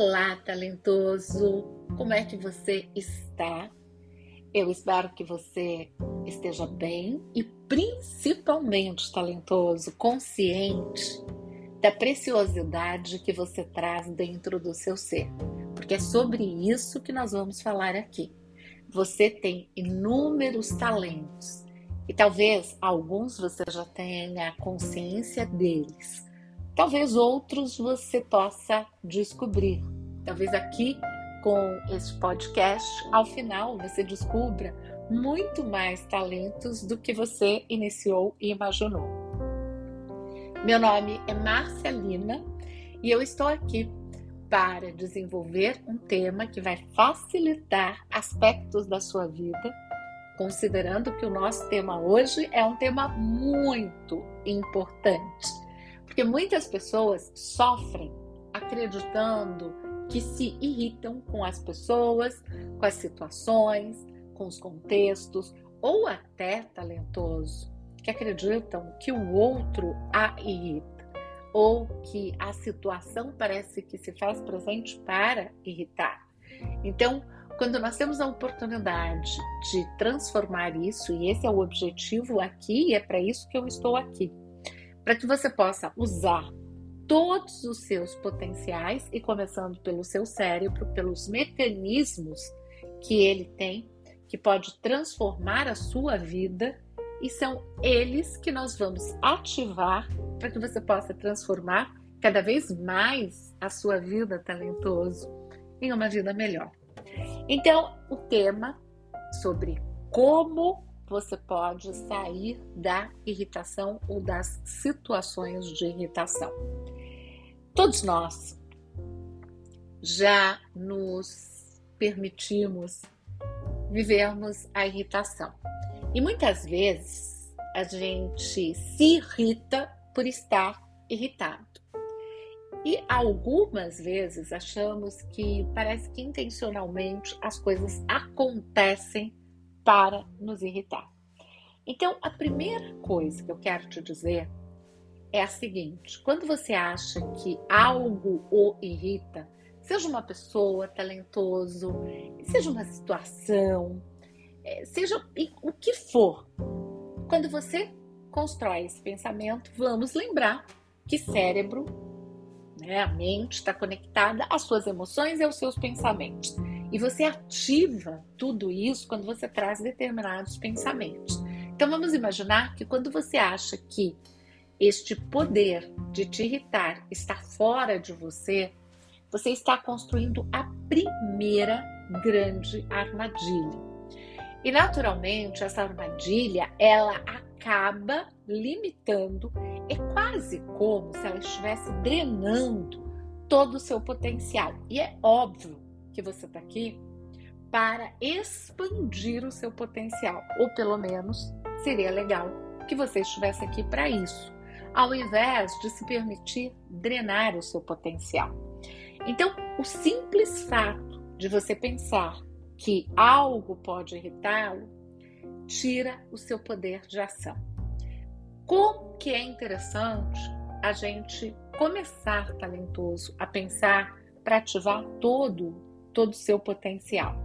Olá, talentoso! Como é que você está? Eu espero que você esteja bem e principalmente talentoso, consciente da preciosidade que você traz dentro do seu ser, porque é sobre isso que nós vamos falar aqui. Você tem inúmeros talentos e talvez alguns você já tenha consciência deles Talvez outros você possa descobrir. Talvez aqui com esse podcast, ao final você descubra muito mais talentos do que você iniciou e imaginou. Meu nome é Marcelina e eu estou aqui para desenvolver um tema que vai facilitar aspectos da sua vida, considerando que o nosso tema hoje é um tema muito importante porque muitas pessoas sofrem acreditando que se irritam com as pessoas, com as situações, com os contextos, ou até talentoso, que acreditam que o outro a irrita, ou que a situação parece que se faz presente para irritar. Então, quando nós temos a oportunidade de transformar isso, e esse é o objetivo aqui, e é para isso que eu estou aqui para que você possa usar todos os seus potenciais e começando pelo seu cérebro, pelos mecanismos que ele tem, que pode transformar a sua vida e são eles que nós vamos ativar para que você possa transformar cada vez mais a sua vida talentoso em uma vida melhor. Então, o tema sobre como você pode sair da irritação ou das situações de irritação. Todos nós já nos permitimos vivermos a irritação. E muitas vezes a gente se irrita por estar irritado. E algumas vezes achamos que parece que intencionalmente as coisas acontecem para nos irritar. Então, a primeira coisa que eu quero te dizer é a seguinte: quando você acha que algo o irrita, seja uma pessoa talentoso, seja uma situação, é, seja o que for, quando você constrói esse pensamento, vamos lembrar que cérebro, né, a mente está conectada às suas emoções e aos seus pensamentos. E você ativa tudo isso quando você traz determinados pensamentos. Então vamos imaginar que quando você acha que este poder de te irritar está fora de você, você está construindo a primeira grande armadilha. E naturalmente essa armadilha ela acaba limitando, é quase como se ela estivesse drenando todo o seu potencial. E é óbvio que você está aqui para expandir o seu potencial, ou pelo menos seria legal que você estivesse aqui para isso, ao invés de se permitir drenar o seu potencial. Então, o simples fato de você pensar que algo pode irritá-lo tira o seu poder de ação. Como que é interessante a gente começar talentoso a pensar para ativar todo todo o seu potencial.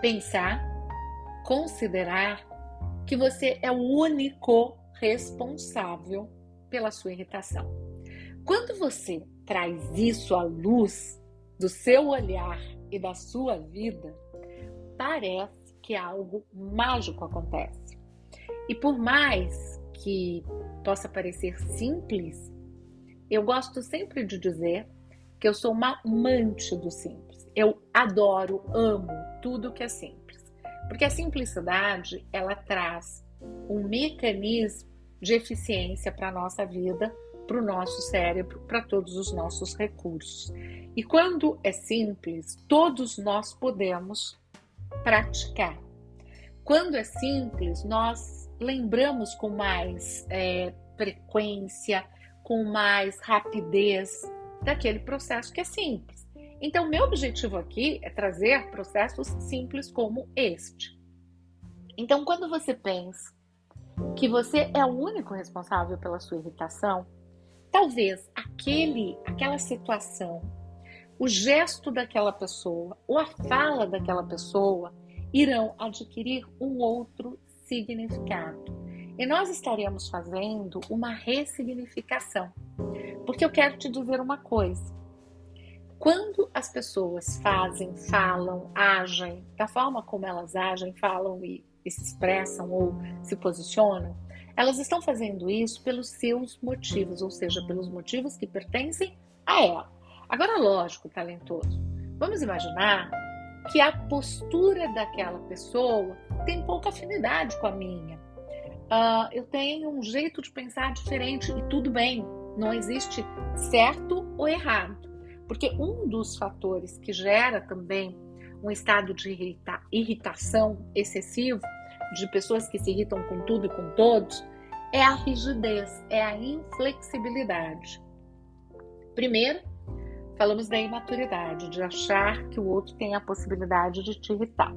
Pensar, considerar que você é o único responsável pela sua irritação. Quando você traz isso à luz do seu olhar e da sua vida, parece que algo mágico acontece. E por mais que possa parecer simples, eu gosto sempre de dizer que eu sou uma amante do simples. Eu adoro, amo tudo que é simples. Porque a simplicidade, ela traz um mecanismo de eficiência para a nossa vida, para o nosso cérebro, para todos os nossos recursos. E quando é simples, todos nós podemos praticar. Quando é simples, nós lembramos com mais é, frequência, com mais rapidez daquele processo que é simples. Então, meu objetivo aqui é trazer processos simples como este. Então, quando você pensa que você é o único responsável pela sua irritação, talvez aquele, aquela situação, o gesto daquela pessoa ou a fala daquela pessoa irão adquirir um outro significado. E nós estaremos fazendo uma ressignificação. Porque eu quero te dizer uma coisa. Quando as pessoas fazem, falam, agem da forma como elas agem, falam e, se expressam ou se posicionam, elas estão fazendo isso pelos seus motivos, ou seja, pelos motivos que pertencem a ela. Agora, lógico, talentoso, vamos imaginar que a postura daquela pessoa tem pouca afinidade com a minha. Uh, eu tenho um jeito de pensar diferente e tudo bem, não existe certo ou errado. Porque um dos fatores que gera também um estado de irrita irritação excessivo, de pessoas que se irritam com tudo e com todos, é a rigidez, é a inflexibilidade. Primeiro, falamos da imaturidade, de achar que o outro tem a possibilidade de te irritar.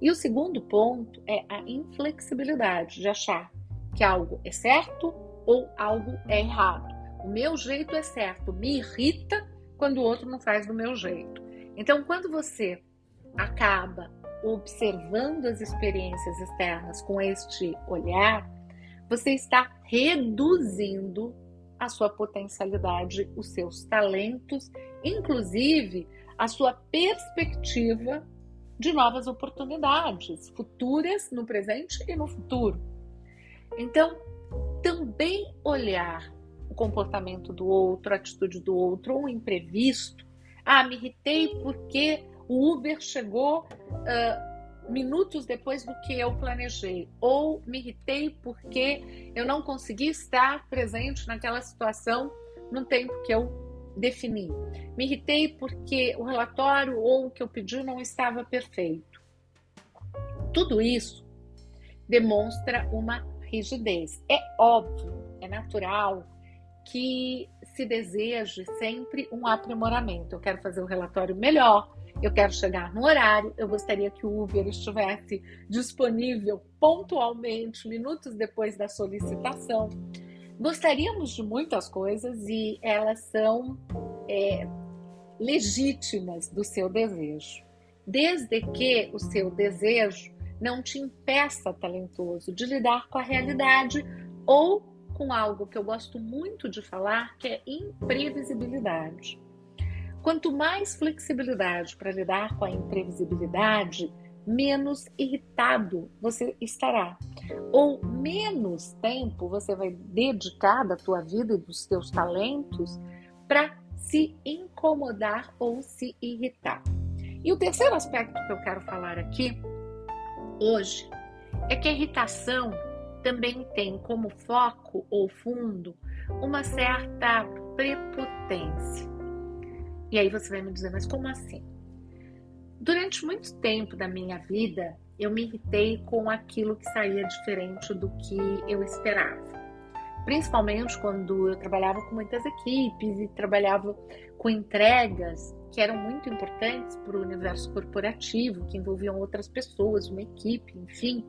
E o segundo ponto é a inflexibilidade, de achar que algo é certo ou algo é errado. O meu jeito é certo, me irrita quando o outro não faz do meu jeito. Então, quando você acaba observando as experiências externas com este olhar, você está reduzindo a sua potencialidade, os seus talentos, inclusive a sua perspectiva de novas oportunidades futuras no presente e no futuro. Então, também olhar o comportamento do outro, a atitude do outro, ou um imprevisto. Ah, me irritei porque o Uber chegou uh, minutos depois do que eu planejei. Ou me irritei porque eu não consegui estar presente naquela situação no tempo que eu defini. Me irritei porque o relatório ou o que eu pedi não estava perfeito. Tudo isso demonstra uma rigidez. É óbvio, é natural que se deseje sempre um aprimoramento. Eu quero fazer um relatório melhor, eu quero chegar no horário, eu gostaria que o Uber estivesse disponível pontualmente, minutos depois da solicitação. Gostaríamos de muitas coisas e elas são é, legítimas do seu desejo, desde que o seu desejo não te impeça, talentoso, de lidar com a realidade ou com algo que eu gosto muito de falar, que é imprevisibilidade. Quanto mais flexibilidade para lidar com a imprevisibilidade, menos irritado você estará. Ou menos tempo você vai dedicar da tua vida e dos teus talentos para se incomodar ou se irritar. E o terceiro aspecto que eu quero falar aqui hoje é que a irritação também tem como foco ou fundo uma certa prepotência. E aí você vai me dizer, mas como assim? Durante muito tempo da minha vida, eu me irritei com aquilo que saía diferente do que eu esperava. Principalmente quando eu trabalhava com muitas equipes e trabalhava com entregas que eram muito importantes para o universo corporativo, que envolviam outras pessoas, uma equipe, enfim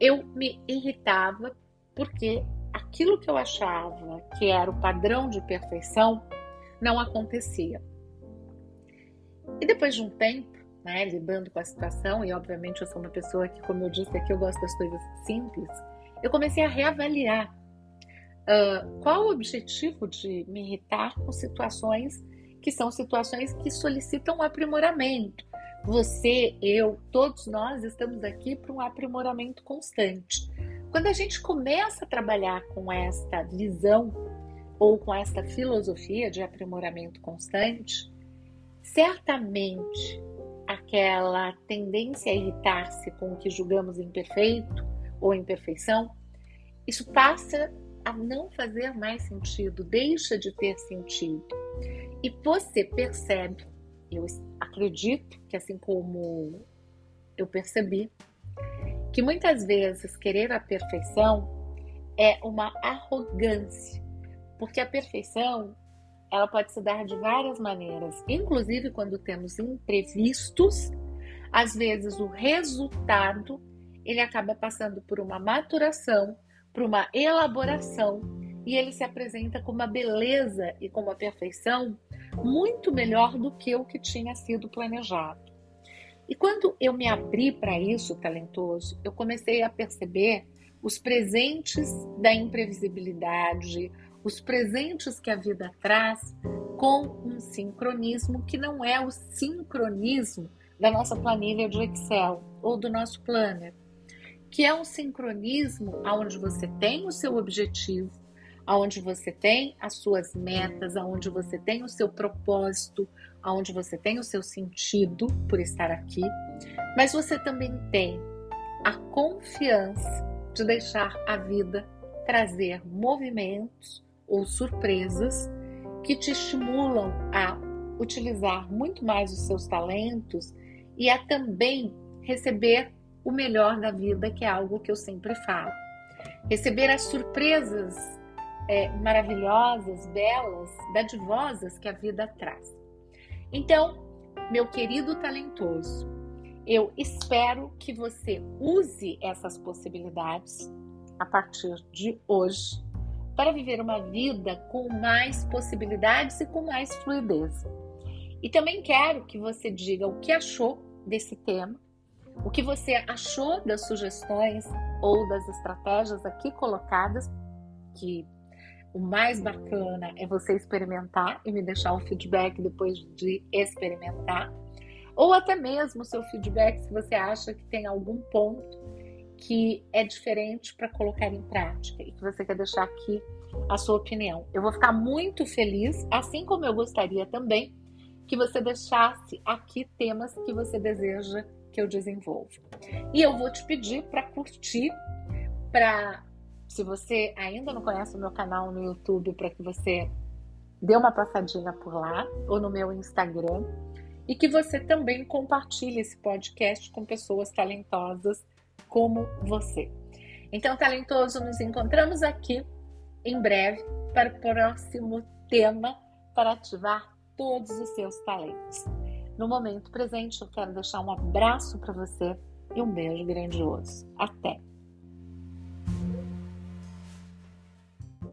eu me irritava porque aquilo que eu achava que era o padrão de perfeição não acontecia. E depois de um tempo, né, lidando com a situação, e obviamente eu sou uma pessoa que, como eu disse aqui, eu gosto das coisas simples, eu comecei a reavaliar uh, qual o objetivo de me irritar com situações que são situações que solicitam aprimoramento, você, eu, todos nós estamos aqui para um aprimoramento constante. Quando a gente começa a trabalhar com esta visão ou com esta filosofia de aprimoramento constante, certamente aquela tendência a irritar-se com o que julgamos imperfeito ou imperfeição, isso passa a não fazer mais sentido, deixa de ter sentido. E você percebe eu acredito que, assim como eu percebi, que muitas vezes querer a perfeição é uma arrogância, porque a perfeição ela pode se dar de várias maneiras, inclusive quando temos imprevistos, às vezes o resultado ele acaba passando por uma maturação, por uma elaboração e ele se apresenta com uma beleza e com uma perfeição muito melhor do que o que tinha sido planejado. E quando eu me abri para isso, talentoso, eu comecei a perceber os presentes da imprevisibilidade, os presentes que a vida traz com um sincronismo que não é o sincronismo da nossa planilha de Excel ou do nosso planner, que é um sincronismo onde você tem o seu objetivo, aonde você tem as suas metas, aonde você tem o seu propósito, aonde você tem o seu sentido por estar aqui, mas você também tem a confiança de deixar a vida trazer movimentos ou surpresas que te estimulam a utilizar muito mais os seus talentos e a também receber o melhor da vida, que é algo que eu sempre falo. Receber as surpresas é, maravilhosas, belas, dadivosas que a vida traz. Então, meu querido talentoso, eu espero que você use essas possibilidades a partir de hoje para viver uma vida com mais possibilidades e com mais fluidez. E também quero que você diga o que achou desse tema, o que você achou das sugestões ou das estratégias aqui colocadas, que o mais bacana é você experimentar e me deixar um feedback depois de experimentar, ou até mesmo o seu feedback se você acha que tem algum ponto que é diferente para colocar em prática e que você quer deixar aqui a sua opinião. Eu vou ficar muito feliz, assim como eu gostaria também que você deixasse aqui temas que você deseja que eu desenvolva. E eu vou te pedir para curtir, para se você ainda não conhece o meu canal no YouTube, para que você dê uma passadinha por lá ou no meu Instagram e que você também compartilhe esse podcast com pessoas talentosas como você. Então, talentoso, nos encontramos aqui em breve para o próximo tema para ativar todos os seus talentos. No momento presente, eu quero deixar um abraço para você e um beijo grandioso. Até!